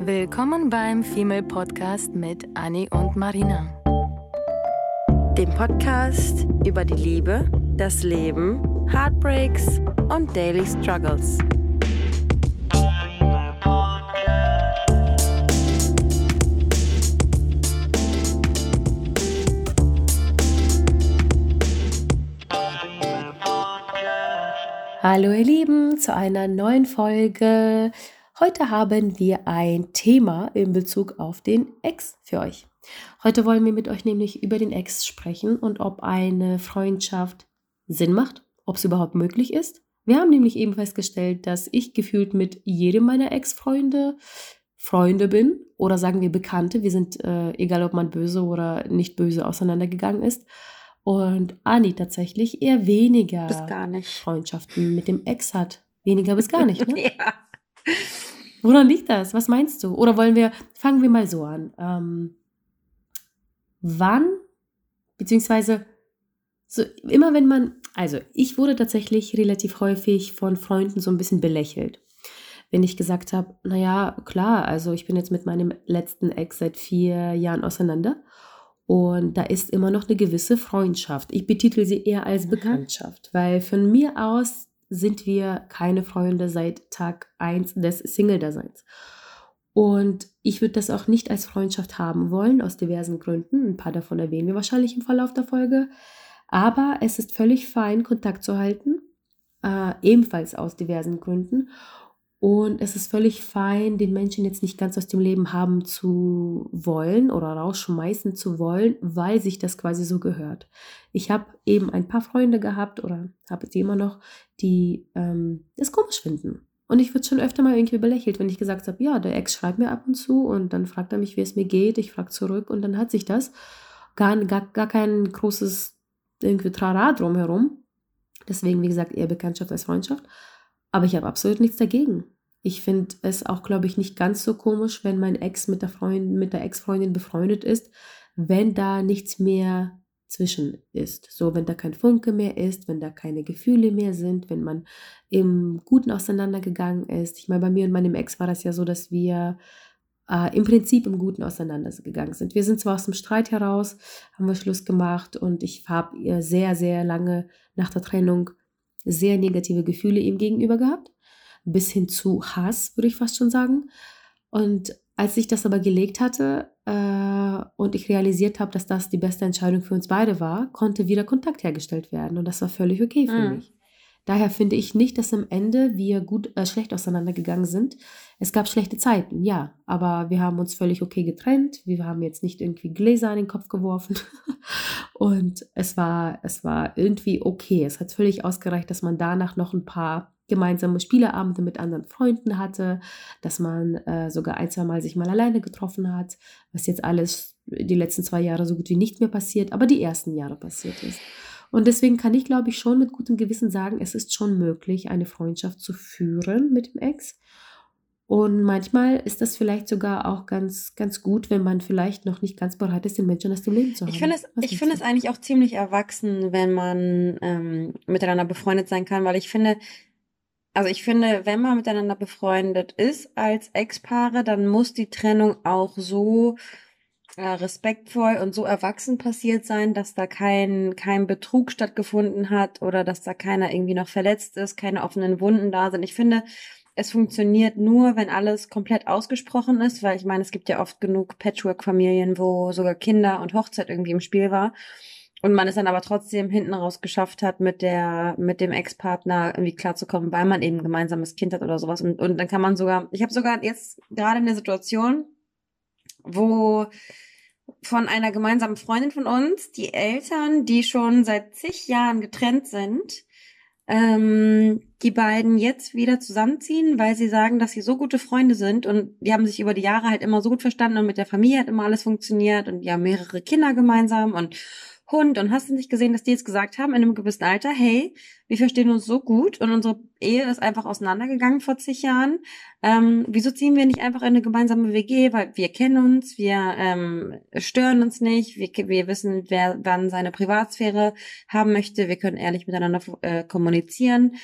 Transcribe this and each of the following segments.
Willkommen beim Female Podcast mit Annie und Marina. Dem Podcast über die Liebe, das Leben, Heartbreaks und Daily Struggles. Hallo ihr Lieben zu einer neuen Folge. Heute haben wir ein Thema in Bezug auf den Ex für euch. Heute wollen wir mit euch nämlich über den Ex sprechen und ob eine Freundschaft Sinn macht, ob es überhaupt möglich ist. Wir haben nämlich eben festgestellt, dass ich gefühlt mit jedem meiner Ex-Freunde Freunde bin oder sagen wir Bekannte. Wir sind, äh, egal ob man böse oder nicht böse auseinandergegangen ist. Und Ani tatsächlich eher weniger. Freundschaften mit dem Ex hat. Weniger bis gar nicht, ne? ja. Woran liegt das? Was meinst du? Oder wollen wir, fangen wir mal so an. Ähm, wann, beziehungsweise so immer wenn man, also ich wurde tatsächlich relativ häufig von Freunden so ein bisschen belächelt. Wenn ich gesagt habe, naja, klar, also ich bin jetzt mit meinem letzten Ex seit vier Jahren auseinander und da ist immer noch eine gewisse Freundschaft. Ich betitel sie eher als Mhm. Bekanntschaft, weil von mir aus sind wir keine Freunde seit Tag 1 des Single-Daseins. Und ich würde das auch nicht als Freundschaft haben wollen, aus diversen Gründen. Ein paar davon erwähnen wir wahrscheinlich im Verlauf der Folge. Aber es ist völlig fein, Kontakt zu halten, äh, ebenfalls aus diversen Gründen. Und es ist völlig fein, den Menschen jetzt nicht ganz aus dem Leben haben zu wollen oder rausschmeißen zu wollen, weil sich das quasi so gehört. Ich habe eben ein paar Freunde gehabt oder habe sie immer noch, die ähm, komisch finden. Und ich wurde schon öfter mal irgendwie belächelt, wenn ich gesagt habe, ja, der Ex schreibt mir ab und zu und dann fragt er mich, wie es mir geht. Ich frage zurück und dann hat sich das. Gar, gar, gar kein großes irgendwie Trara drumherum. Deswegen, wie gesagt, eher Bekanntschaft als Freundschaft. Aber ich habe absolut nichts dagegen. Ich finde es auch, glaube ich, nicht ganz so komisch, wenn mein Ex mit der Freundin, mit der Ex-Freundin befreundet ist, wenn da nichts mehr zwischen ist. So, wenn da kein Funke mehr ist, wenn da keine Gefühle mehr sind, wenn man im Guten auseinandergegangen ist. Ich meine, bei mir und meinem Ex war das ja so, dass wir äh, im Prinzip im Guten auseinandergegangen sind. Wir sind zwar aus dem Streit heraus, haben wir Schluss gemacht und ich habe sehr, sehr lange nach der Trennung sehr negative Gefühle ihm gegenüber gehabt, bis hin zu Hass, würde ich fast schon sagen. Und als ich das aber gelegt hatte äh, und ich realisiert habe, dass das die beste Entscheidung für uns beide war, konnte wieder Kontakt hergestellt werden und das war völlig okay für Mhm. mich. Daher finde ich nicht, dass am Ende wir gut äh, schlecht auseinandergegangen sind. Es gab schlechte Zeiten, ja, aber wir haben uns völlig okay getrennt. Wir haben jetzt nicht irgendwie Gläser an den Kopf geworfen und es war es war irgendwie okay. Es hat völlig ausgereicht, dass man danach noch ein paar gemeinsame Spieleabende mit anderen Freunden hatte, dass man äh, sogar ein, zwei Mal sich mal alleine getroffen hat, was jetzt alles die letzten zwei Jahre so gut wie nicht mehr passiert, aber die ersten Jahre passiert ist. Und deswegen kann ich, glaube ich, schon mit gutem Gewissen sagen, es ist schon möglich, eine Freundschaft zu führen mit dem Ex. Und manchmal ist das vielleicht sogar auch ganz, ganz gut, wenn man vielleicht noch nicht ganz bereit ist, den Menschen aus dem Leben zu haben. Ich finde es, Was ich finde es eigentlich auch ziemlich erwachsen, wenn man ähm, miteinander befreundet sein kann, weil ich finde, also ich finde, wenn man miteinander befreundet ist als Ex-Paare, dann muss die Trennung auch so äh, respektvoll und so erwachsen passiert sein, dass da kein, kein Betrug stattgefunden hat oder dass da keiner irgendwie noch verletzt ist, keine offenen Wunden da sind. Ich finde, es funktioniert nur, wenn alles komplett ausgesprochen ist, weil ich meine, es gibt ja oft genug Patchwork-Familien, wo sogar Kinder und Hochzeit irgendwie im Spiel war. Und man es dann aber trotzdem hinten raus geschafft hat, mit der, mit dem Ex-Partner irgendwie klarzukommen, weil man eben ein gemeinsames Kind hat oder sowas. Und, und dann kann man sogar, ich habe sogar jetzt gerade eine Situation, wo von einer gemeinsamen Freundin von uns, die Eltern, die schon seit zig Jahren getrennt sind, ähm, die beiden jetzt wieder zusammenziehen, weil sie sagen, dass sie so gute Freunde sind. Und die haben sich über die Jahre halt immer so gut verstanden und mit der Familie hat immer alles funktioniert. Und die haben mehrere Kinder gemeinsam. Und Hund und hast du nicht gesehen, dass die jetzt gesagt haben in einem gewissen Alter, hey, wir verstehen uns so gut und unsere Ehe ist einfach auseinandergegangen vor zig Jahren. Ähm, wieso ziehen wir nicht einfach in eine gemeinsame WG? Weil wir kennen uns, wir ähm, stören uns nicht, wir, wir wissen, wer wann seine Privatsphäre haben möchte, wir können ehrlich miteinander äh, kommunizieren.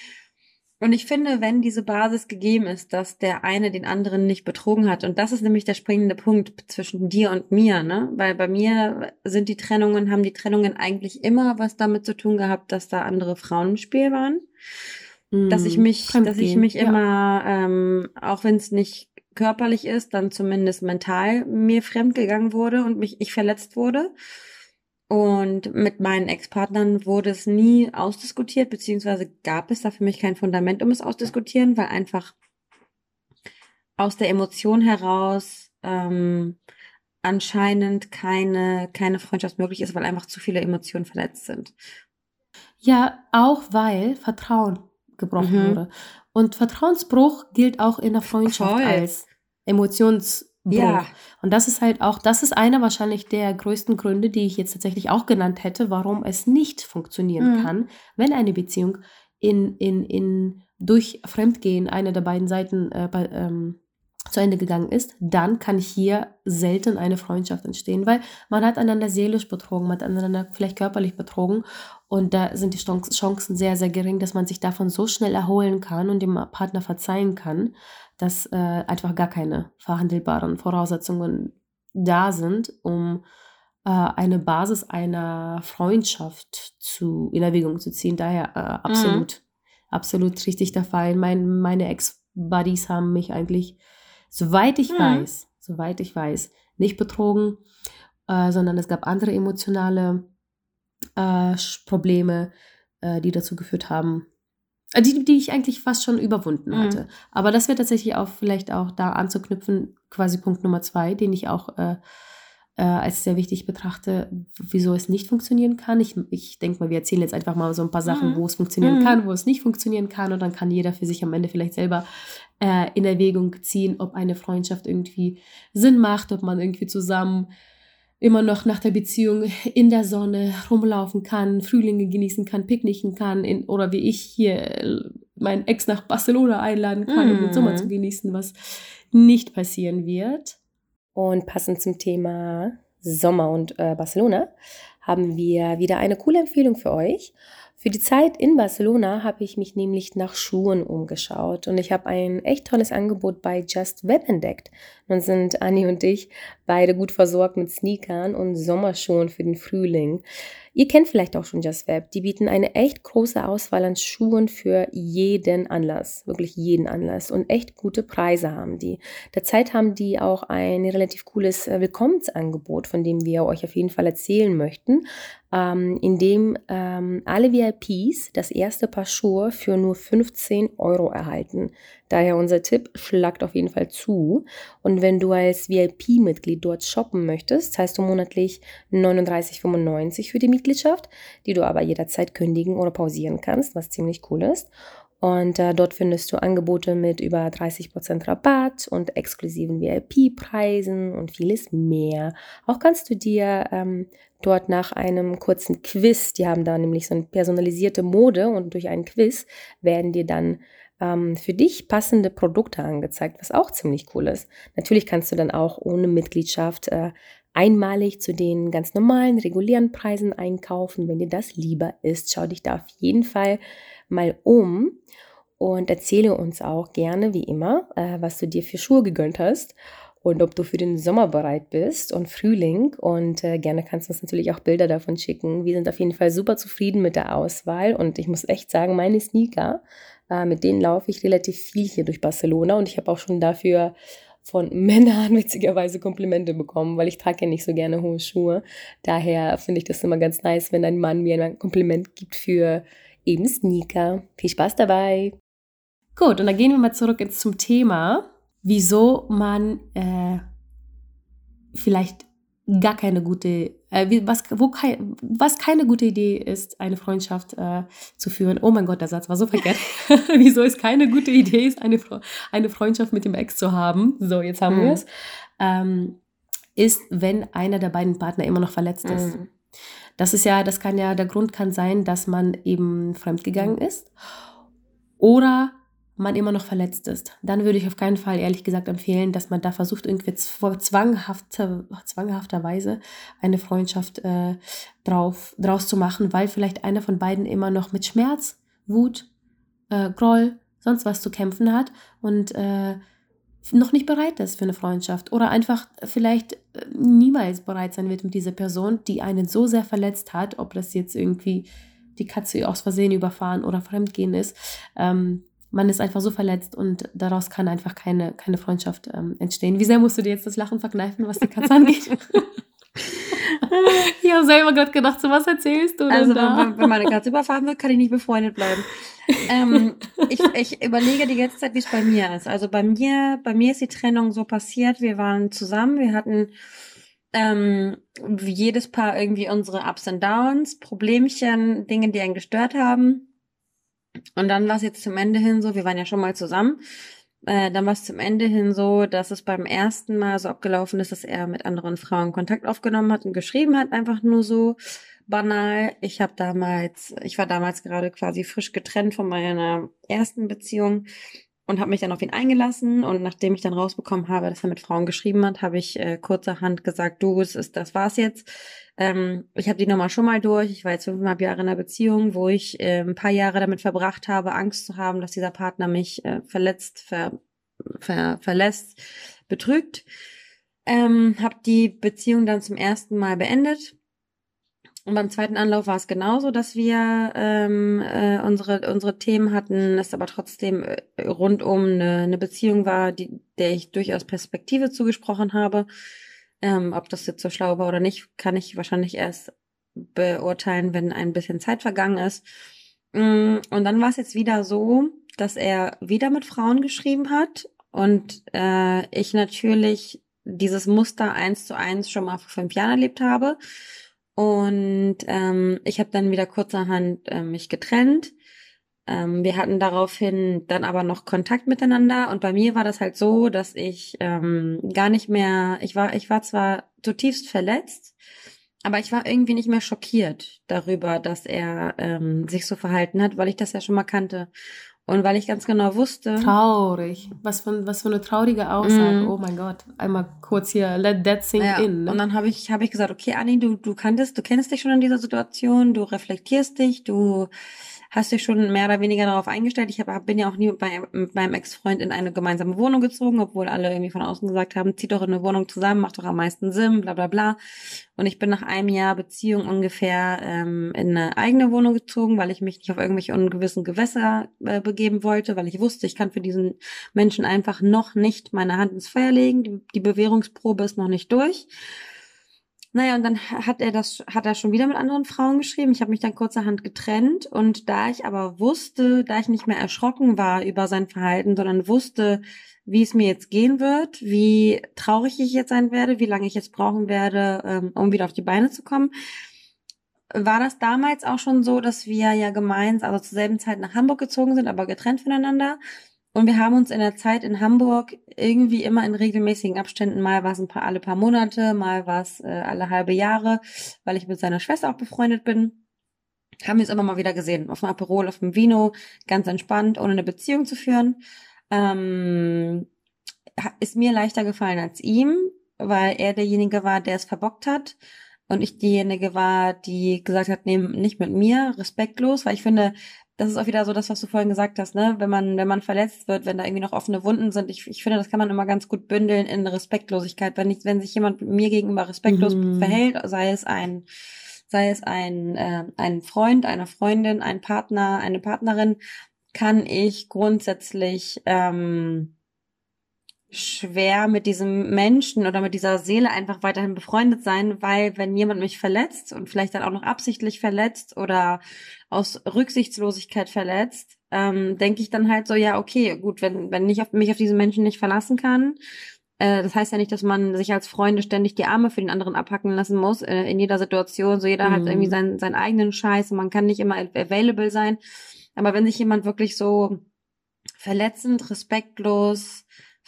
Und ich finde, wenn diese Basis gegeben ist, dass der eine den anderen nicht betrogen hat, und das ist nämlich der springende Punkt zwischen dir und mir, ne? Weil bei mir sind die Trennungen, haben die Trennungen eigentlich immer was damit zu tun gehabt, dass da andere Frauen im Spiel waren. Mm, dass ich mich, dass ich mich ja. immer, ähm, auch wenn es nicht körperlich ist, dann zumindest mental mir fremdgegangen wurde und mich ich verletzt wurde. Und mit meinen Ex-Partnern wurde es nie ausdiskutiert, beziehungsweise gab es da für mich kein Fundament, um es ausdiskutieren, weil einfach aus der Emotion heraus ähm, anscheinend keine, keine Freundschaft möglich ist, weil einfach zu viele Emotionen verletzt sind. Ja, auch weil Vertrauen gebrochen mhm. wurde. Und Vertrauensbruch gilt auch in der Freundschaft Voll. als Emotions Bruch. Ja. Und das ist halt auch, das ist einer wahrscheinlich der größten Gründe, die ich jetzt tatsächlich auch genannt hätte, warum es nicht funktionieren mhm. kann, wenn eine Beziehung in, in, in durch Fremdgehen einer der beiden Seiten äh, bei, ähm, zu Ende gegangen ist, dann kann hier selten eine Freundschaft entstehen, weil man hat einander seelisch betrogen, man hat einander vielleicht körperlich betrogen und da sind die Chancen sehr, sehr gering, dass man sich davon so schnell erholen kann und dem Partner verzeihen kann, dass äh, einfach gar keine verhandelbaren Voraussetzungen da sind, um äh, eine Basis einer Freundschaft zu, in Erwägung zu ziehen. Daher äh, absolut, mhm. absolut richtig der Fall. Mein, meine Ex-Buddies haben mich eigentlich, soweit ich mhm. weiß, soweit ich weiß, nicht betrogen, äh, sondern es gab andere emotionale äh, Probleme, äh, die dazu geführt haben, die, die ich eigentlich fast schon überwunden mhm. hatte. Aber das wäre tatsächlich auch vielleicht auch da anzuknüpfen, quasi Punkt Nummer zwei, den ich auch äh, äh, als sehr wichtig betrachte, wieso es nicht funktionieren kann. Ich, ich denke mal, wir erzählen jetzt einfach mal so ein paar Sachen, mhm. wo es funktionieren mhm. kann, wo es nicht funktionieren kann und dann kann jeder für sich am Ende vielleicht selber äh, in Erwägung ziehen, ob eine Freundschaft irgendwie Sinn macht, ob man irgendwie zusammen immer noch nach der Beziehung in der Sonne rumlaufen kann, Frühlinge genießen kann, picknicken kann in, oder wie ich hier äh, meinen Ex nach Barcelona einladen kann, mm. um den Sommer mhm. zu genießen, was nicht passieren wird. Und passend zum Thema Sommer und äh, Barcelona haben wir wieder eine coole Empfehlung für euch. Für die Zeit in Barcelona habe ich mich nämlich nach Schuhen umgeschaut und ich habe ein echt tolles Angebot bei Just Web entdeckt. Nun sind Anni und ich beide gut versorgt mit Sneakern und Sommerschuhen für den Frühling. Ihr kennt vielleicht auch schon Just Web. Die bieten eine echt große Auswahl an Schuhen für jeden Anlass. Wirklich jeden Anlass. Und echt gute Preise haben die. Derzeit haben die auch ein relativ cooles äh, Willkommensangebot, von dem wir euch auf jeden Fall erzählen möchten ähm, in dem ähm, alle VIPs das erste Paar Schuhe für nur 15 Euro erhalten. Daher unser Tipp, schlagt auf jeden Fall zu. Und wenn du als VIP-Mitglied dort shoppen möchtest, zahlst du monatlich 39,95 für die Mitgliedschaft, die du aber jederzeit kündigen oder pausieren kannst, was ziemlich cool ist. Und äh, dort findest du Angebote mit über 30% Rabatt und exklusiven VIP-Preisen und vieles mehr. Auch kannst du dir ähm, dort nach einem kurzen Quiz, die haben da nämlich so eine personalisierte Mode und durch einen Quiz werden dir dann ähm, für dich passende Produkte angezeigt, was auch ziemlich cool ist. Natürlich kannst du dann auch ohne Mitgliedschaft äh, einmalig zu den ganz normalen, regulären Preisen einkaufen, wenn dir das lieber ist. Schau dich da auf jeden Fall mal um und erzähle uns auch gerne, wie immer, äh, was du dir für Schuhe gegönnt hast und ob du für den Sommer bereit bist und Frühling. Und äh, gerne kannst du uns natürlich auch Bilder davon schicken. Wir sind auf jeden Fall super zufrieden mit der Auswahl und ich muss echt sagen, meine Sneaker, äh, mit denen laufe ich relativ viel hier durch Barcelona und ich habe auch schon dafür von Männern witzigerweise Komplimente bekommen, weil ich trage ja nicht so gerne hohe Schuhe. Daher finde ich das immer ganz nice, wenn ein Mann mir ein Kompliment gibt für eben Sneaker. Viel Spaß dabei! Gut, und dann gehen wir mal zurück ins zum Thema wieso man äh, vielleicht gar keine gute, äh, was, wo kein, was keine gute Idee ist, eine Freundschaft äh, zu führen. Oh mein Gott, der Satz war so verkehrt. wieso es keine gute Idee ist, eine, eine Freundschaft mit dem Ex zu haben. So, jetzt haben mhm. wir es. Ähm, ist, wenn einer der beiden Partner immer noch verletzt ist. Mhm. Das ist ja, das kann ja, der Grund kann sein, dass man eben fremdgegangen mhm. ist. Oder man immer noch verletzt ist, dann würde ich auf keinen Fall ehrlich gesagt empfehlen, dass man da versucht, irgendwie zwanghafter, zwanghafterweise eine Freundschaft äh, drauf, draus zu machen, weil vielleicht einer von beiden immer noch mit Schmerz, Wut, äh, Groll, sonst was zu kämpfen hat und äh, noch nicht bereit ist für eine Freundschaft oder einfach vielleicht äh, niemals bereit sein wird mit dieser Person, die einen so sehr verletzt hat, ob das jetzt irgendwie die Katze aus Versehen überfahren oder Fremdgehen ist. Ähm, man ist einfach so verletzt und daraus kann einfach keine, keine Freundschaft ähm, entstehen. Wie sehr musst du dir jetzt das Lachen verkneifen, was die Katze angeht? ich habe selber gerade gedacht, so was erzählst du Also denn da? wenn, wenn meine Katze überfahren wird, kann ich nicht befreundet bleiben. ähm, ich, ich überlege die ganze Zeit, wie es bei mir ist. Also bei mir, bei mir ist die Trennung so passiert. Wir waren zusammen, wir hatten ähm, wie jedes Paar irgendwie unsere Ups und Downs, Problemchen, Dinge, die einen gestört haben. Und dann war es jetzt zum Ende hin so, wir waren ja schon mal zusammen. Äh, dann war es zum Ende hin so, dass es beim ersten Mal so abgelaufen ist, dass er mit anderen Frauen Kontakt aufgenommen hat und geschrieben hat, einfach nur so banal. Ich habe damals, ich war damals gerade quasi frisch getrennt von meiner ersten Beziehung und habe mich dann auf ihn eingelassen und nachdem ich dann rausbekommen habe, dass er mit Frauen geschrieben hat, habe ich äh, kurzerhand gesagt, du, es ist, das war's jetzt. Ähm, ich habe die Nummer schon mal durch. Ich war jetzt fünfeinhalb Jahre in einer Beziehung, wo ich äh, ein paar Jahre damit verbracht habe, Angst zu haben, dass dieser Partner mich äh, verletzt, ver, ver, verlässt, betrügt. Ähm, habe die Beziehung dann zum ersten Mal beendet und beim zweiten Anlauf war es genauso, dass wir ähm, äh, unsere unsere Themen hatten, es aber trotzdem äh, rundum eine, eine Beziehung war, die der ich durchaus Perspektive zugesprochen habe. Ähm, ob das jetzt so schlau war oder nicht, kann ich wahrscheinlich erst beurteilen, wenn ein bisschen Zeit vergangen ist. Mm, und dann war es jetzt wieder so, dass er wieder mit Frauen geschrieben hat und äh, ich natürlich dieses Muster eins zu eins schon mal vor fünf Jahren erlebt habe und ähm, ich habe dann wieder kurzerhand äh, mich getrennt. Ähm, wir hatten daraufhin dann aber noch Kontakt miteinander und bei mir war das halt so, dass ich ähm, gar nicht mehr, ich war, ich war zwar zutiefst verletzt, aber ich war irgendwie nicht mehr schockiert darüber, dass er ähm, sich so verhalten hat, weil ich das ja schon mal kannte. Und weil ich ganz genau wusste. Traurig. Was für, was für eine traurige Aussage. Mhm. Oh mein Gott. Einmal kurz hier, let that sink Ja, in. Ne? Und dann habe ich, habe ich gesagt, okay, Anni, du, du kanntest, du kennst dich schon in dieser Situation, du reflektierst dich, du hast dich schon mehr oder weniger darauf eingestellt. Ich hab, bin ja auch nie bei, mit meinem Ex-Freund in eine gemeinsame Wohnung gezogen, obwohl alle irgendwie von außen gesagt haben, zieh doch in eine Wohnung zusammen, macht doch am meisten Sinn, bla bla bla. Und ich bin nach einem Jahr Beziehung ungefähr ähm, in eine eigene Wohnung gezogen, weil ich mich nicht auf irgendwelche ungewissen Gewässer äh, begeben wollte, weil ich wusste, ich kann für diesen Menschen einfach noch nicht meine Hand ins Feuer legen. Die, die Bewährungsprobe ist noch nicht durch. Naja, und dann hat er das, hat er schon wieder mit anderen Frauen geschrieben. Ich habe mich dann kurzerhand getrennt und da ich aber wusste, da ich nicht mehr erschrocken war über sein Verhalten, sondern wusste, wie es mir jetzt gehen wird, wie traurig ich jetzt sein werde, wie lange ich jetzt brauchen werde, ähm, um wieder auf die Beine zu kommen, war das damals auch schon so, dass wir ja gemeinsam, also zur selben Zeit nach Hamburg gezogen sind, aber getrennt voneinander. Und wir haben uns in der Zeit in Hamburg irgendwie immer in regelmäßigen Abständen, mal war es ein paar, alle paar Monate, mal war es äh, alle halbe Jahre, weil ich mit seiner Schwester auch befreundet bin, haben wir es immer mal wieder gesehen. Auf dem Aperol, auf dem Vino, ganz entspannt, ohne eine Beziehung zu führen. Ähm, ist mir leichter gefallen als ihm, weil er derjenige war, der es verbockt hat. Und ich diejenige war, die gesagt hat, nee, nicht mit mir, respektlos, weil ich finde, das ist auch wieder so das, was du vorhin gesagt hast, ne? Wenn man, wenn man verletzt wird, wenn da irgendwie noch offene Wunden sind, ich, ich finde, das kann man immer ganz gut bündeln in Respektlosigkeit. Wenn ich, wenn sich jemand mir gegenüber respektlos Mhm. verhält, sei es ein, sei es ein, äh, ein Freund, eine Freundin, ein Partner, eine Partnerin, kann ich grundsätzlich ähm, schwer mit diesem Menschen oder mit dieser Seele einfach weiterhin befreundet sein, weil wenn jemand mich verletzt und vielleicht dann auch noch absichtlich verletzt oder aus Rücksichtslosigkeit verletzt, ähm, denke ich dann halt so, ja, okay, gut, wenn, wenn ich auf, mich auf diesen Menschen nicht verlassen kann, äh, das heißt ja nicht, dass man sich als Freunde ständig die Arme für den anderen abhacken lassen muss, äh, in jeder Situation, so jeder hat Mhm. irgendwie seinen, seinen eigenen Scheiß und man kann nicht immer available sein, aber wenn sich jemand wirklich so verletzend, respektlos,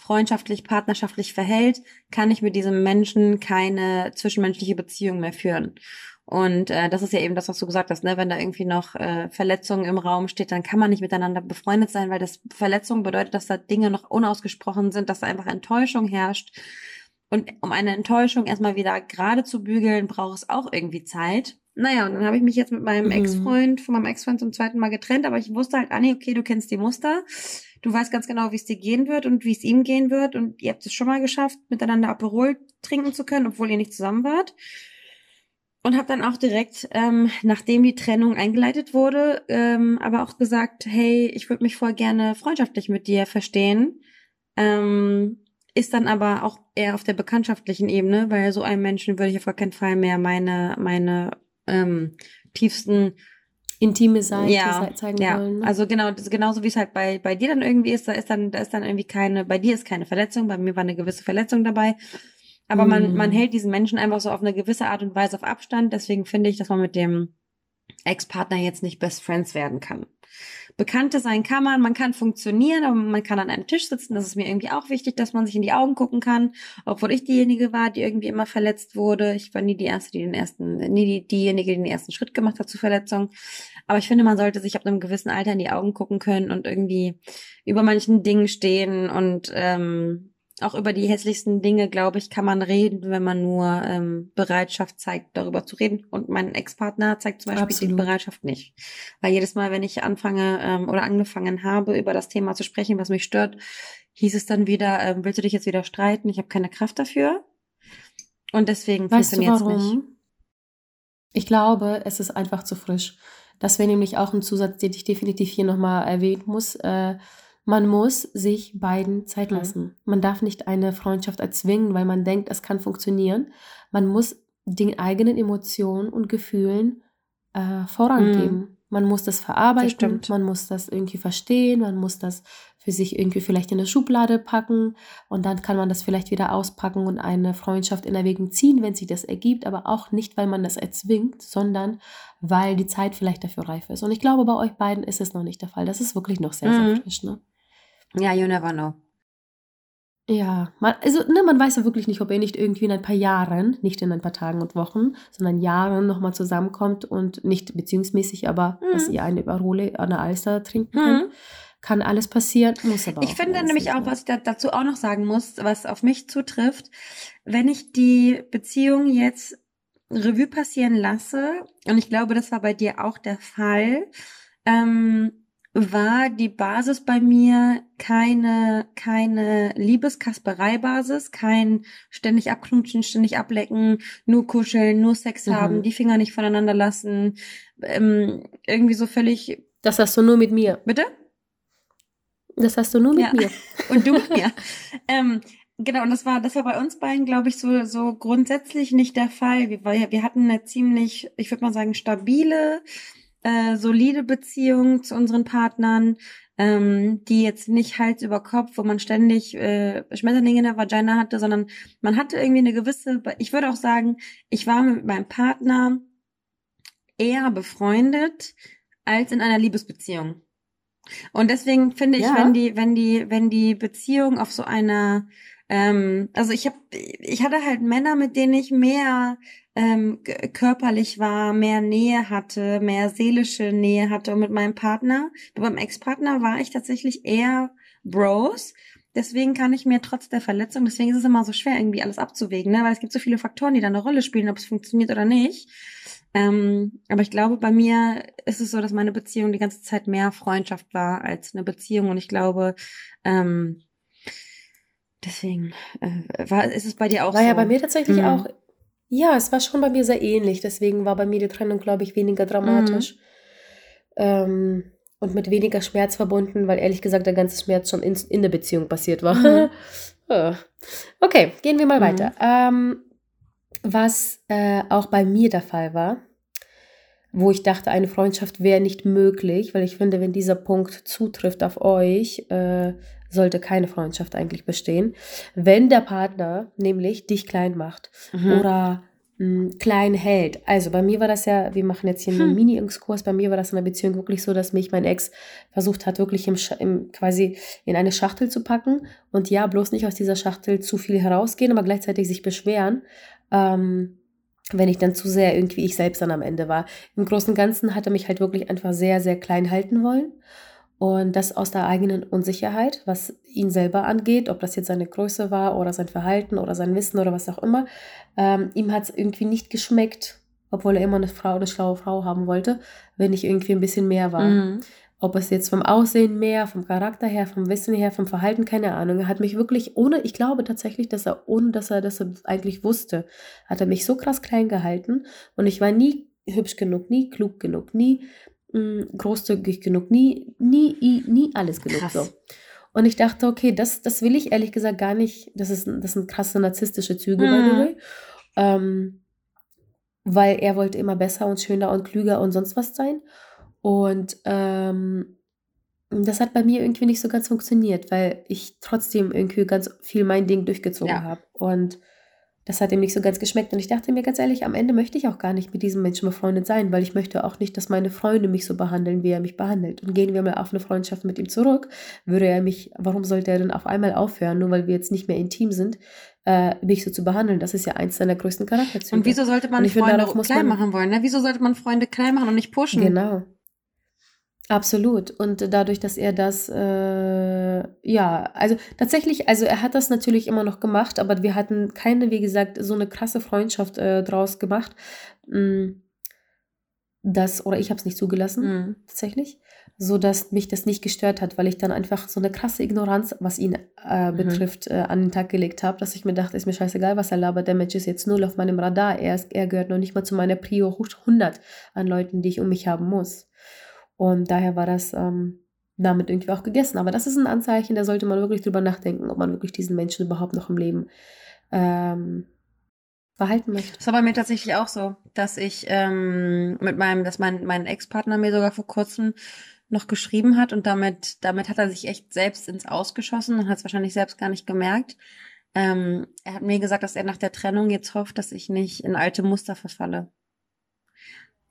freundschaftlich, partnerschaftlich verhält, kann ich mit diesem Menschen keine zwischenmenschliche Beziehung mehr führen. Und äh, das ist ja eben das, was du gesagt hast, ne? Wenn da irgendwie noch äh, Verletzungen im Raum steht, dann kann man nicht miteinander befreundet sein, weil das Verletzung bedeutet, dass da Dinge noch unausgesprochen sind, dass da einfach Enttäuschung herrscht. Und um eine Enttäuschung erstmal wieder gerade zu bügeln, braucht es auch irgendwie Zeit. Naja, und dann habe ich mich jetzt mit meinem Mhm. Ex-Freund, von meinem Ex-Freund zum zweiten Mal getrennt, aber ich wusste halt, Anni, okay, du kennst die Muster. Du weißt ganz genau, wie es dir gehen wird und wie es ihm gehen wird und ihr habt es schon mal geschafft, miteinander Aperol trinken zu können, obwohl ihr nicht zusammen wart. Und habe dann auch direkt, ähm, nachdem die Trennung eingeleitet wurde, ähm, aber auch gesagt, hey, ich würde mich voll gerne freundschaftlich mit dir verstehen. Ähm, ist dann aber auch eher auf der bekanntschaftlichen Ebene, weil so einem Menschen würde ich auf gar keinen Fall mehr meine, meine ähm, tiefsten intime Seite ja, zeigen ja. wollen. Ne? Also genau, das, genauso wie es halt bei, bei dir dann irgendwie ist, da ist dann, da ist dann irgendwie keine, bei dir ist keine Verletzung, bei mir war eine gewisse Verletzung dabei. Aber mm. man, man hält diesen Menschen einfach so auf eine gewisse Art und Weise auf Abstand. Deswegen finde ich, dass man mit dem Ex-Partner jetzt nicht Best Friends werden kann. Bekannte sein kann man, man kann funktionieren, aber man kann an einem Tisch sitzen. Das ist mir irgendwie auch wichtig, dass man sich in die Augen gucken kann. Obwohl ich diejenige war, die irgendwie immer verletzt wurde. Ich war nie die erste, die den ersten, nie die, diejenige, die den ersten Schritt gemacht hat zur Verletzung. Aber ich finde, man sollte sich ab einem gewissen Alter in die Augen gucken können und irgendwie über manchen Dingen stehen und ähm, auch über die hässlichsten Dinge, glaube ich, kann man reden, wenn man nur ähm, Bereitschaft zeigt, darüber zu reden. Und mein Ex-Partner zeigt zum Beispiel Absolut. die Bereitschaft nicht. Weil jedes Mal, wenn ich anfange ähm, oder angefangen habe, über das Thema zu sprechen, was mich stört, hieß es dann wieder, ähm, willst du dich jetzt wieder streiten? Ich habe keine Kraft dafür. Und deswegen funktioniert es nicht. Ich glaube, es ist einfach zu frisch. Das wäre nämlich auch ein Zusatz, den ich definitiv hier nochmal erwähnen muss. Äh, man muss sich beiden Zeit mhm. lassen. Mhm. Man darf nicht eine Freundschaft erzwingen, weil man denkt, es kann funktionieren. Man muss den eigenen Emotionen und Gefühlen äh, vorangeben. Mhm. Man muss das verarbeiten, das man muss das irgendwie verstehen, man muss das für sich irgendwie vielleicht in eine Schublade packen und dann kann man das vielleicht wieder auspacken und eine Freundschaft in Erwägung ziehen, wenn sich das ergibt, aber auch nicht, weil man das erzwingt, sondern weil die Zeit vielleicht dafür reif ist. Und ich glaube, bei euch beiden ist es noch nicht der Fall. Das ist wirklich noch sehr, mhm. sehr frisch. Ne? Ja, you never know. Ja, man, also ne, man weiß ja wirklich nicht, ob ihr nicht irgendwie in ein paar Jahren, nicht in ein paar Tagen und Wochen, sondern Jahren nochmal zusammenkommt und nicht beziehungsmäßig, aber mhm. dass ihr eine Überhole, eine Alster trinken mhm. könnt. Kann alles passieren, muss aber Ich finde nämlich auch, was ich da, dazu auch noch sagen muss, was auf mich zutrifft, wenn ich die Beziehung jetzt Revue passieren lasse, und ich glaube, das war bei dir auch der Fall, ähm, war die Basis bei mir keine, keine Liebeskasperei-Basis, kein ständig abknutschen, ständig ablecken, nur kuscheln, nur Sex mhm. haben, die Finger nicht voneinander lassen, ähm, irgendwie so völlig. Das hast du nur mit mir. Bitte? Das hast du nur mit ja. mir. Und du mit mir. ähm, Genau, und das war, das war bei uns beiden, glaube ich, so, so grundsätzlich nicht der Fall. Wir, wir hatten eine ziemlich, ich würde mal sagen, stabile äh, solide Beziehung zu unseren Partnern, ähm, die jetzt nicht Hals über Kopf, wo man ständig äh, Schmetterlinge in der Vagina hatte, sondern man hatte irgendwie eine gewisse, ich würde auch sagen, ich war mit meinem Partner eher befreundet als in einer Liebesbeziehung. Und deswegen finde ich, ja. wenn die, wenn die, wenn die Beziehung auf so einer ähm, also ich habe, ich hatte halt Männer, mit denen ich mehr ähm, körperlich war, mehr Nähe hatte, mehr seelische Nähe hatte. Und mit meinem Partner, meinem Ex-Partner war ich tatsächlich eher Bros. Deswegen kann ich mir trotz der Verletzung, deswegen ist es immer so schwer, irgendwie alles abzuwägen, ne? weil es gibt so viele Faktoren, die da eine Rolle spielen, ob es funktioniert oder nicht. Ähm, aber ich glaube, bei mir ist es so, dass meine Beziehung die ganze Zeit mehr Freundschaft war als eine Beziehung. Und ich glaube, ähm, deswegen äh, war, ist es bei dir auch war so. War ja bei mir tatsächlich mhm. auch ja, es war schon bei mir sehr ähnlich. Deswegen war bei mir die Trennung, glaube ich, weniger dramatisch. Mhm. Ähm, und mit weniger Schmerz verbunden, weil ehrlich gesagt der ganze Schmerz schon in, in der Beziehung passiert war. Mhm. okay, gehen wir mal mhm. weiter. Ähm, was äh, auch bei mir der Fall war, wo ich dachte, eine Freundschaft wäre nicht möglich, weil ich finde, wenn dieser Punkt zutrifft auf euch, äh, sollte keine Freundschaft eigentlich bestehen, wenn der Partner nämlich dich klein macht mhm. oder mh, hm, klein hält. Also bei mir war das ja, wir machen jetzt hier einen hm. Mini-Exkurs, bei mir war das in der Beziehung wirklich so, dass mich mein Ex versucht hat, wirklich im, im, quasi in eine Schachtel zu packen und ja, bloß nicht aus dieser Schachtel zu viel herausgehen, aber gleichzeitig sich beschweren. Ähm, wenn ich dann zu sehr irgendwie ich selbst dann am Ende war. Im Großen und Ganzen hat er mich halt wirklich einfach sehr, sehr klein halten wollen. Und das aus der eigenen Unsicherheit, was ihn selber angeht, ob das jetzt seine Größe war oder sein Verhalten oder sein Wissen oder was auch immer. Ähm, ihm hat es irgendwie nicht geschmeckt, obwohl er immer eine Frau, eine schlaue Frau haben wollte, wenn ich irgendwie ein bisschen mehr war. Mhm. ob es jetzt vom Aussehen mehr, vom Charakter her, vom Wissen her, vom Verhalten, keine Ahnung. Er hat mich wirklich ohne, ich glaube tatsächlich, dass er, ohne dass er das eigentlich wusste, hat er mich so krass klein gehalten und ich war nie hübsch genug, nie klug genug, nie mh, mm, großzügig genug, nie, nie, nie alles genug. Krass. So. Und ich dachte, okay, das, das will ich ehrlich gesagt gar nicht. Das, ist, das sind krasse narzisstische Züge, mhm. by the way. Ähm, weil er wollte immer besser und schöner und klüger und sonst was sein. Und ähm, das hat bei mir irgendwie nicht so ganz funktioniert, weil ich trotzdem irgendwie ganz viel mein Ding durchgezogen ja. habe. Und das hat ihm nicht so ganz geschmeckt. Und ich dachte mir ganz ehrlich, am Ende möchte ich auch gar nicht mit diesem Menschen befreundet sein, weil ich möchte auch nicht, dass meine Freunde mich so behandeln, wie er mich behandelt. Und gehen wir mal auf eine Freundschaft mit ihm zurück, würde er mich, warum sollte er denn auf einmal aufhören, nur weil wir jetzt nicht mehr intim sind, äh, mich so zu behandeln? Das ist ja eins seiner größten Charakterzüge. Und wieso sollte man Freunde klein machen wollen? Ne? Wieso sollte man Freunde klein machen und nicht pushen? Genau. Absolut. Und dadurch, dass er das, äh, ja, also tatsächlich, also er hat das natürlich immer noch gemacht, aber wir hatten keine, wie gesagt, so eine krasse Freundschaft äh, draus gemacht. Mm, das, oder ich habe es nicht zugelassen, mhm. tatsächlich, so dass mich das nicht gestört hat, weil ich dann einfach so eine krasse Ignoranz, was ihn äh, mhm. betrifft, äh, an den Tag gelegt habe, dass ich mir dachte, ist mir scheißegal, was er labert, der Mensch ist jetzt null auf meinem Radar, er, ist, er gehört noch nicht mal zu meiner Prio 100 an Leuten, die ich um mich haben muss. Und daher war das ähm, damit irgendwie auch gegessen. Aber das ist ein Anzeichen, da sollte man wirklich drüber nachdenken, ob man wirklich diesen Menschen überhaupt noch im Leben ähm, behalten möchte. Das war bei mir tatsächlich auch so, dass ich ähm, mit meinem, dass mein, mein Ex-Partner mir sogar vor kurzem noch geschrieben hat und damit, damit hat er sich echt selbst ins Ausgeschossen und hat es wahrscheinlich selbst gar nicht gemerkt. Ähm, er hat mir gesagt, dass er nach der Trennung jetzt hofft, dass ich nicht in alte Muster verfalle.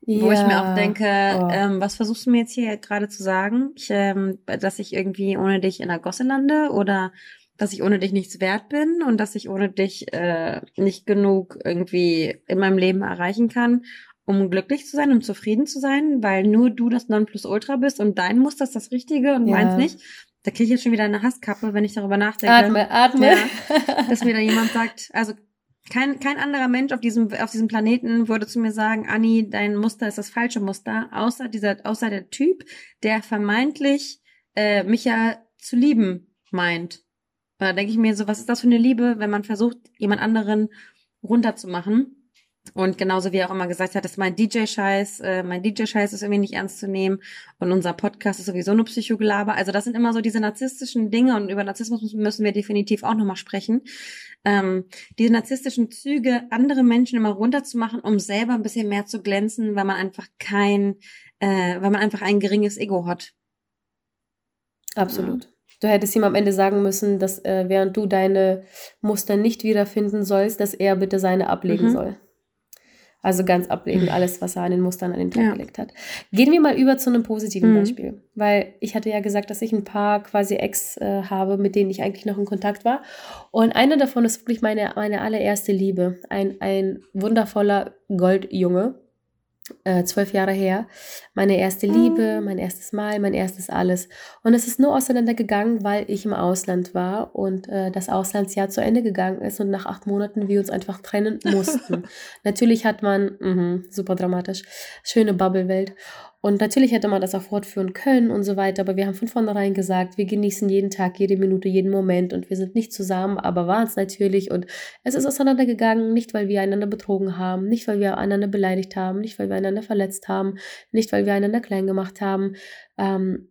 Ja. Wo ich mir auch denke, oh. ähm, was versuchst du mir jetzt hier gerade zu sagen? Ich, ähm, dass ich irgendwie ohne dich in der Gosse lande oder dass ich ohne dich nichts wert bin und dass ich ohne dich äh, nicht genug irgendwie in meinem Leben erreichen kann, um glücklich zu sein, um zufrieden zu sein, weil nur du das Nonplusultra bist und dein Muster ist das Richtige und ja. meins nicht. Da kriege ich jetzt schon wieder eine Hasskappe, wenn ich darüber nachdenke. Atme, atme. Ja, dass mir da jemand sagt, also kein, kein anderer Mensch auf diesem, auf diesem Planeten würde zu mir sagen, Anni, dein Muster ist das falsche Muster, außer dieser, außer der Typ, der vermeintlich äh, mich ja zu lieben meint. Da denke ich mir so, was ist das für eine Liebe, wenn man versucht, jemand anderen runterzumachen? Und genauso wie er auch immer gesagt hat, dass mein DJ-Scheiß, äh, mein DJ-Scheiß ist irgendwie nicht ernst zu nehmen und unser Podcast ist sowieso nur Psychogelaber. Also das sind immer so diese narzisstischen Dinge und über Narzissmus müssen wir definitiv auch nochmal sprechen. Ähm, diese narzisstischen Züge, andere Menschen immer runterzumachen, um selber ein bisschen mehr zu glänzen, weil man einfach kein, äh, weil man einfach ein geringes Ego hat. Absolut. Ja. Du hättest ihm am Ende sagen müssen, dass äh, während du deine Muster nicht wiederfinden sollst, dass er bitte seine ablegen mhm. soll. Also ganz ablegen, alles, was er an den Mustern an den Tag ja. gelegt hat. Gehen wir mal über zu einem positiven mhm. Beispiel. Weil ich hatte ja gesagt, dass ich ein paar quasi Ex äh, habe, mit denen ich eigentlich noch in Kontakt war. Und einer davon ist wirklich meine, meine allererste Liebe. Ein, ein wundervoller Goldjunge äh, zwölf Jahre her. Meine erste Liebe, mhm. mein erstes Mal, mein erstes alles. Und es ist nur auseinandergegangen, weil ich im Ausland war und äh, das Auslandsjahr zu Ende gegangen ist und nach acht Monaten wir uns einfach trennen mussten. Natürlich hat man, mh, super dramatisch, schöne Bubble-Welt. Und natürlich hätte man das auch fortführen können und so weiter, aber wir haben von vornherein gesagt, wir genießen jeden Tag, jede Minute, jeden Moment und wir sind nicht zusammen, aber waren es natürlich und es ist auseinandergegangen, nicht weil wir einander betrogen haben, nicht weil wir einander beleidigt haben, nicht weil wir einander verletzt haben, nicht weil wir einander klein gemacht haben, ähm,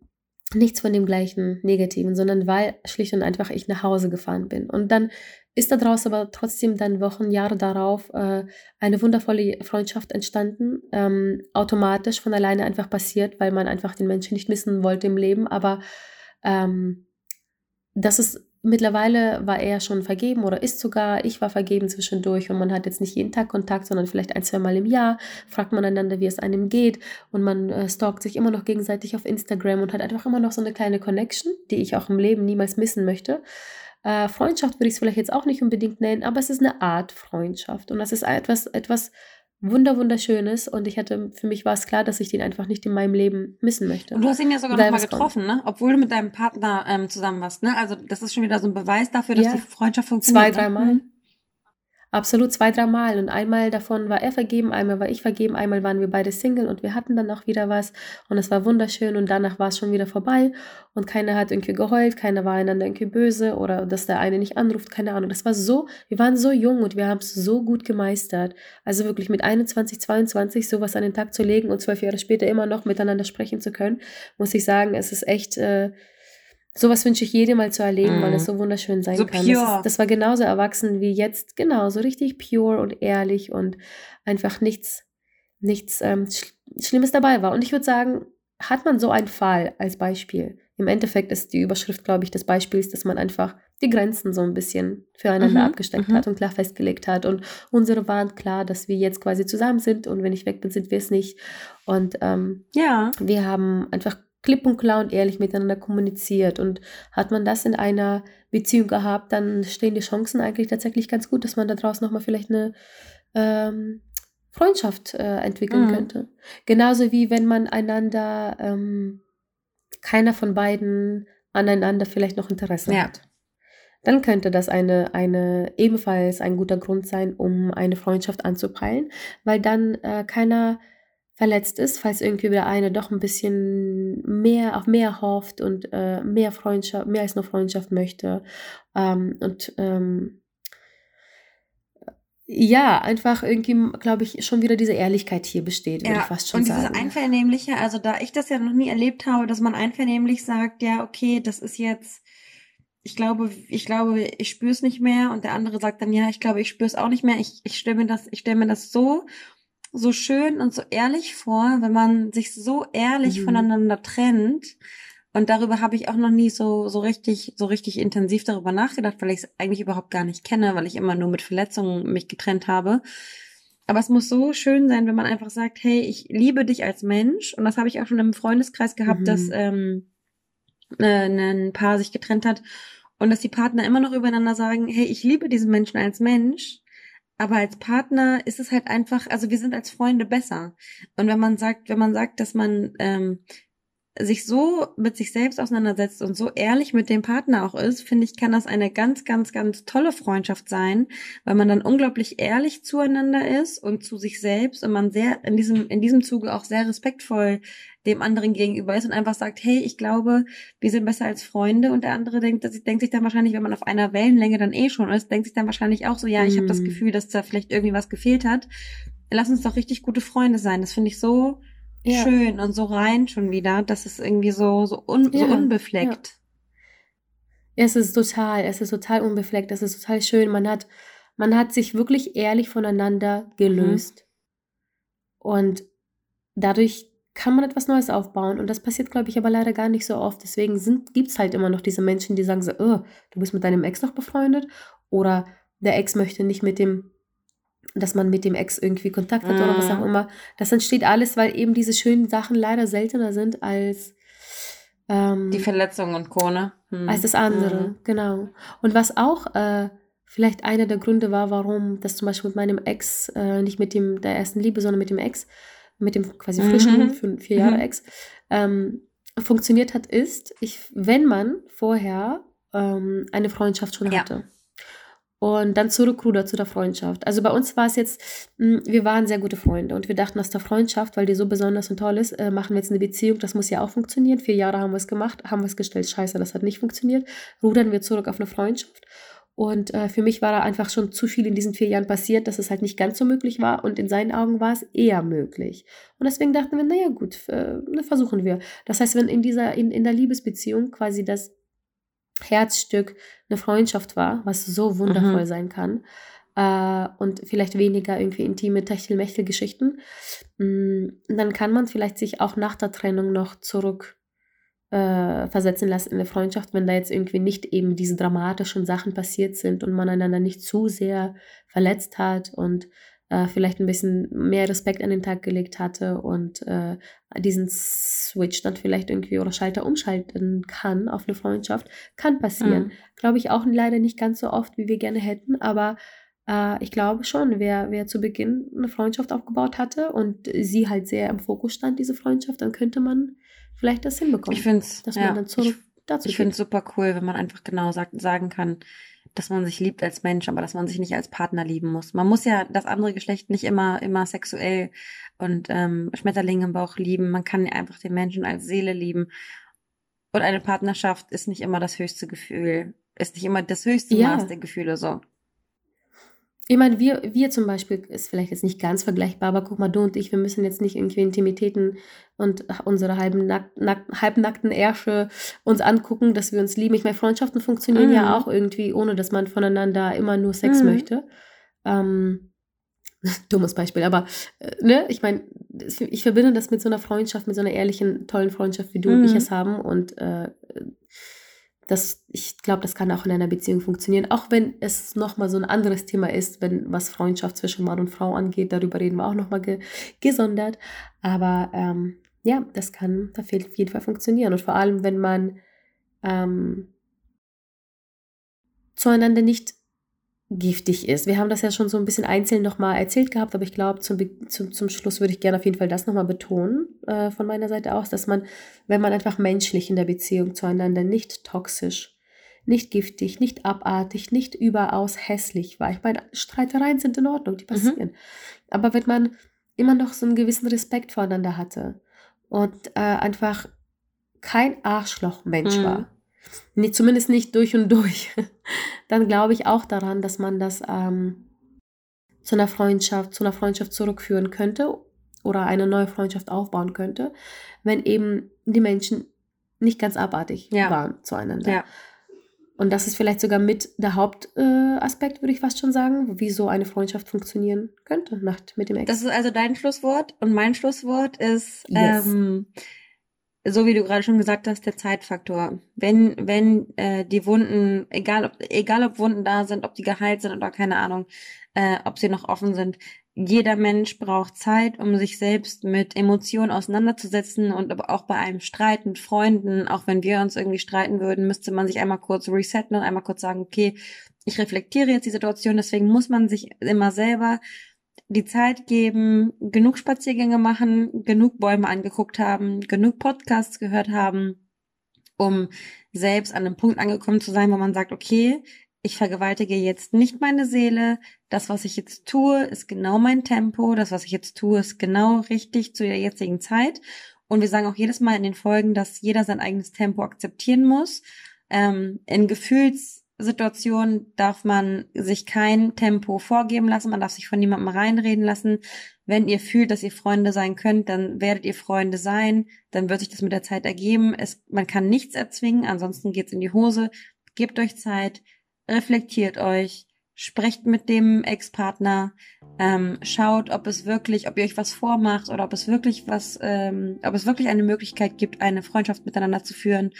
nichts von dem gleichen Negativen, sondern weil schlicht und einfach ich nach Hause gefahren bin. Und dann ist daraus aber trotzdem dann Wochen, Jahre darauf äh, eine wundervolle Freundschaft entstanden. Ähm, automatisch von alleine einfach passiert, weil man einfach den Menschen nicht missen wollte im Leben. Aber ähm, das ist mittlerweile war er schon vergeben oder ist sogar, ich war vergeben zwischendurch und man hat jetzt nicht jeden Tag Kontakt, sondern vielleicht ein, zwei Mal im Jahr, fragt man einander, wie es einem geht und man äh, stalkt sich immer noch gegenseitig auf Instagram und hat einfach immer noch so eine kleine Connection, die ich auch im Leben niemals missen möchte. Äh, Freundschaft würde ich es vielleicht jetzt auch nicht unbedingt nennen, aber es ist eine Art Freundschaft. Und das ist etwas, etwas wunder wunderschönes. Und ich hatte, für mich war es klar, dass ich den einfach nicht in meinem Leben missen möchte. Und du hast ihn ja sogar noch mal getroffen, ne? Obwohl du mit deinem Partner ähm, zusammen warst, ne? Also das ist schon wieder so ein Beweis dafür, dass ja. die Freundschaft funktioniert. Zwei, dreimal. Mhm. Absolut zwei, dreimal. Und einmal davon war er vergeben, einmal war ich vergeben, einmal waren wir beide Single und wir hatten dann auch wieder was. Und es war wunderschön und danach war es schon wieder vorbei. Und keiner hat irgendwie geheult, keiner war einander irgendwie böse oder dass der eine nicht anruft, keine Ahnung. Das war so, wir waren so jung und wir haben es so gut gemeistert. Also wirklich mit 21, 22 sowas an den Tag zu legen und zwölf Jahre später immer noch miteinander sprechen zu können, muss ich sagen, es ist echt. Äh, Sowas wünsche ich jedem mal zu erleben, mm. weil es mhm. so wunderschön sein so kann. Das, ist, das, war genauso erwachsen wie jetzt, genau, so richtig pure und ehrlich und einfach nichts, nichts ähm, Sch Schlimmes dabei war. Und ich würde sagen, hat man so einen Fall als Beispiel, im Endeffekt ist die Überschrift, glaube ich, des Beispiels, dass man einfach die Grenzen so ein bisschen füreinander mhm, abgesteckt mhm. hat und klar festgelegt hat. Und unsere waren klar, dass wir jetzt quasi zusammen sind und wenn ich weg bin, sind wir es nicht. Und ähm, ja. wir haben einfach klipp und klar und ehrlich miteinander kommuniziert. Und hat man das in einer Beziehung gehabt, dann stehen die Chancen eigentlich tatsächlich ganz gut, dass man daraus nochmal vielleicht eine ähm, Freundschaft äh, entwickeln mhm. könnte. Genauso wie wenn man einander, ähm, keiner von beiden aneinander vielleicht noch Interesse ja. hat. Dann könnte das eine, eine ebenfalls ein guter Grund sein, um eine Freundschaft anzupeilen, weil dann äh, keiner verletzt ist, falls irgendwie der eine doch ein bisschen mehr auf mehr hofft und äh, mehr Freundschaft, mehr als nur Freundschaft möchte. Ähm, und ähm, ja, einfach irgendwie, glaube ich, schon wieder diese Ehrlichkeit hier besteht, würde ja, ich fast schon und sagen. Und dieses Einvernehmliche, also da ich das ja noch nie erlebt habe, dass man einvernehmlich sagt, ja, okay, das ist jetzt, ich glaube, ich glaube, ich spüre es nicht mehr und der andere sagt dann, ja, ich glaube, ich spüre es auch nicht mehr. Ich, ich stelle mir das, ich stelle mir das so so schön und so ehrlich vor, wenn man sich so ehrlich mhm. voneinander trennt. Und darüber habe ich auch noch nie so, so richtig, so richtig intensiv darüber nachgedacht, weil ich es eigentlich überhaupt gar nicht kenne, weil ich immer nur mit Verletzungen mich getrennt habe. Aber es muss so schön sein, wenn man einfach sagt, hey, ich liebe dich als Mensch. Und das habe ich auch schon im Freundeskreis gehabt, mhm. dass ähm, äh, ein Paar sich getrennt hat und dass die Partner immer noch übereinander sagen, hey, ich liebe diesen Menschen als Mensch aber als Partner ist es halt einfach, also wir sind als Freunde besser. Und wenn man sagt, wenn man sagt, dass man ähm, sich so mit sich selbst auseinandersetzt und so ehrlich mit dem Partner auch ist, finde ich, kann das eine ganz, ganz, ganz tolle Freundschaft sein, weil man dann unglaublich ehrlich zueinander ist und zu sich selbst und man sehr in diesem, in diesem Zuge auch sehr respektvoll dem anderen gegenüber ist und einfach sagt, hey, ich glaube, wir sind besser als Freunde und der andere denkt, dass denkt sich dann wahrscheinlich, wenn man auf einer Wellenlänge dann eh schon ist, denkt sich dann wahrscheinlich auch so, ja, ich mm. habe das Gefühl, dass da vielleicht irgendwie was gefehlt hat. Lass uns doch richtig gute Freunde sein. Das finde ich so ja. schön und so rein schon wieder. Das ist irgendwie so, so, un, ja. so unbefleckt. Ja. Es ist total, es ist total unbefleckt, es ist total schön. Man hat, man hat sich wirklich ehrlich voneinander gelöst. Mhm. Und dadurch kann man etwas Neues aufbauen. Und das passiert, glaube ich, aber leider gar nicht so oft. Deswegen gibt es halt immer noch diese Menschen, die sagen so, oh, du bist mit deinem Ex noch befreundet. Oder der Ex möchte nicht mit dem dass man mit dem Ex irgendwie Kontakt hat mhm. oder was auch mhm. immer. Das entsteht alles, weil eben diese schönen Sachen leider seltener sind als ähm, die Verletzungen und Co. Ne? Hm. Als das andere, mhm. genau. Und was auch äh, vielleicht einer der Gründe war, warum das zum Beispiel mit meinem Ex, äh, nicht mit dem der ersten Liebe, sondern mit dem Ex, mit dem quasi frischen, mhm. vier Jahre mhm. Ex, ähm, funktioniert hat, ist, ich, wenn man vorher ähm, eine Freundschaft schon hatte. Und dann zurückrudert zu der Freundschaft. Also bei uns war es jetzt, hm, wir waren sehr gute Freunde und wir dachten, aus der Freundschaft, weil die so besonders und toll ist, äh, machen wir jetzt eine Beziehung, das muss ja auch funktionieren. Vier Jahre haben wir es gemacht, haben wir es gestellt, scheiße, das hat nicht funktioniert. Rudern wir zurück auf eine Freundschaft. Und äh, für mich war da einfach schon zu viel in diesen vier Jahren passiert, dass es halt nicht ganz so möglich war. Und in seinen Augen war es eher möglich. Und deswegen dachten wir, naja, gut, äh, versuchen wir. Das heißt, wenn in dieser, in, in der Liebesbeziehung quasi das Herzstück eine Freundschaft war, was so wundervoll mhm. sein kann. Äh, und vielleicht weniger irgendwie intime Techtelmechtel-Geschichten. Mm, dann kann man vielleicht sich auch nach der Trennung noch zurück äh, versetzen lassen in eine Freundschaft, wenn da jetzt irgendwie nicht eben diese dramatischen Sachen passiert sind und man einander nicht zu sehr verletzt hat und äh, vielleicht ein bisschen mehr Respekt an den Tag gelegt hatte und äh, diesen Switch dann vielleicht irgendwie oder Schalter umschalten kann auf eine Freundschaft, kann passieren. Mhm. Glaube ich auch leider nicht ganz so oft, wie wir gerne hätten, aber äh, ich glaube schon, wer, wer zu Beginn eine Freundschaft aufgebaut hatte und sie halt sehr im Fokus stand, diese Freundschaft, dann könnte man vielleicht das hinbekommen. Ich finde es, ja, ich, ich finde es super cool, wenn man einfach genau sagt, sagen kann, dass man sich liebt als Mensch, aber dass man sich nicht als Partner lieben muss. Man muss ja das andere Geschlecht nicht immer, immer sexuell und ähm, Schmetterlinge im Bauch lieben. Man kann einfach den Menschen als Seele lieben. Und eine Partnerschaft ist nicht immer das höchste Gefühl, ist nicht immer das höchste Ja. Maß der Gefühle so. Ich meine, wir, wir zum Beispiel, ist vielleicht jetzt nicht ganz vergleichbar, aber guck mal, du und ich, wir müssen jetzt nicht irgendwie Intimitäten und unsere halben nack, nack, halbnackten Ärsche uns angucken, dass wir uns lieben. Ich meine, Freundschaften funktionieren Mhm. ja auch irgendwie, ohne dass man voneinander immer nur Sex Mhm. möchte. Ähm, dummes Beispiel, aber äh, ne, ich meine, ich verbinde das mit so einer Freundschaft, mit so einer ehrlichen, tollen Freundschaft, wie du und ich Mhm. es haben und äh, das, ich glaube, das kann auch in einer Beziehung funktionieren, auch wenn es nochmal so ein anderes Thema ist, wenn was Freundschaft zwischen Mann und Frau angeht, darüber reden wir auch nochmal ge gesondert. Aber ähm, ja, das kann auf jeden Fall funktionieren. Und vor allem, wenn man ähm, zueinander nicht giftig ist. Wir haben das ja schon so ein bisschen einzeln nochmal erzählt gehabt, aber ich glaube, zum, zum, zum Schluss würde ich gerne auf jeden Fall das nochmal betonen, äh, von meiner Seite aus, dass man, wenn man einfach menschlich in der Beziehung zueinander nicht toxisch, nicht giftig, nicht abartig, nicht überaus hässlich war. Ich meine, Streitereien sind in Ordnung, die passieren. Aber wenn man immer noch so einen gewissen Respekt voreinander hatte und äh, einfach kein Arschloch-Mensch Mhm. war, nee, zumindest nicht durch und durch, dann glaube ich auch daran, dass man das ähm, zu einer Freundschaft, zu einer Freundschaft zurückführen könnte oder eine neue Freundschaft aufbauen könnte, wenn eben die Menschen nicht ganz abartig Ja. waren zueinander. Ja. Und das ist vielleicht sogar mit der Hauptaspekt, äh, würde ich fast schon sagen, wie so eine Freundschaft funktionieren könnte nach, mit dem Ex. Das ist also dein Schlusswort und mein Schlusswort ist, Yes. ähm, so wie du gerade schon gesagt hast, der Zeitfaktor. Wenn, wenn äh, die Wunden, egal ob, egal ob Wunden da sind, ob die geheilt sind oder keine Ahnung, äh, ob sie noch offen sind, jeder Mensch braucht Zeit, um sich selbst mit Emotionen auseinanderzusetzen und aber auch bei einem Streit mit Freunden, auch wenn wir uns irgendwie streiten würden, müsste man sich einmal kurz resetten und einmal kurz sagen, okay, ich reflektiere jetzt die Situation, deswegen muss man sich immer selber die Zeit geben, genug Spaziergänge machen, genug Bäume angeguckt haben, genug Podcasts gehört haben, um selbst an einem Punkt angekommen zu sein, wo man sagt, okay, ich vergewaltige jetzt nicht meine Seele, das, was ich jetzt tue, ist genau mein Tempo, das, was ich jetzt tue, ist genau richtig zu der jetzigen Zeit. Und wir sagen auch jedes Mal in den Folgen, dass jeder sein eigenes Tempo akzeptieren muss. Ähm, in Gefühlssituationen darf man sich kein Tempo vorgeben lassen, man darf sich von niemandem reinreden lassen. Wenn ihr fühlt, dass ihr Freunde sein könnt, dann werdet ihr Freunde sein, dann wird sich das mit der Zeit ergeben. Es, man kann nichts erzwingen, ansonsten geht's in die Hose. Gebt euch Zeit, reflektiert euch, sprecht mit dem Ex-Partner, ähm, schaut, ob es wirklich, ob ihr euch was vormacht oder ob es wirklich was, ähm, ob es wirklich eine Möglichkeit gibt, eine Freundschaft miteinander zu führen.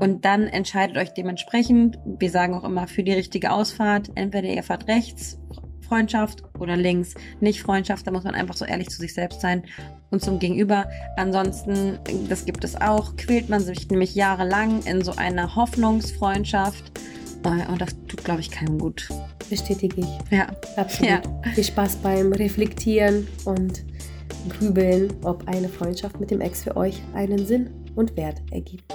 Und dann entscheidet euch dementsprechend. Wir sagen auch immer für die richtige Ausfahrt. Entweder ihr fahrt rechts, Freundschaft oder links, nicht Freundschaft. Da muss man einfach so ehrlich zu sich selbst sein und zum Gegenüber. Ansonsten, das gibt es auch, quält man sich nämlich jahrelang in so einer Hoffnungsfreundschaft. Äh, Und das tut, glaube ich, keinem gut. Bestätige ich. Ja. Absolut. Ja. Viel Spaß beim Reflektieren und Grübeln, ob eine Freundschaft mit dem Ex für euch einen Sinn und Wert ergibt.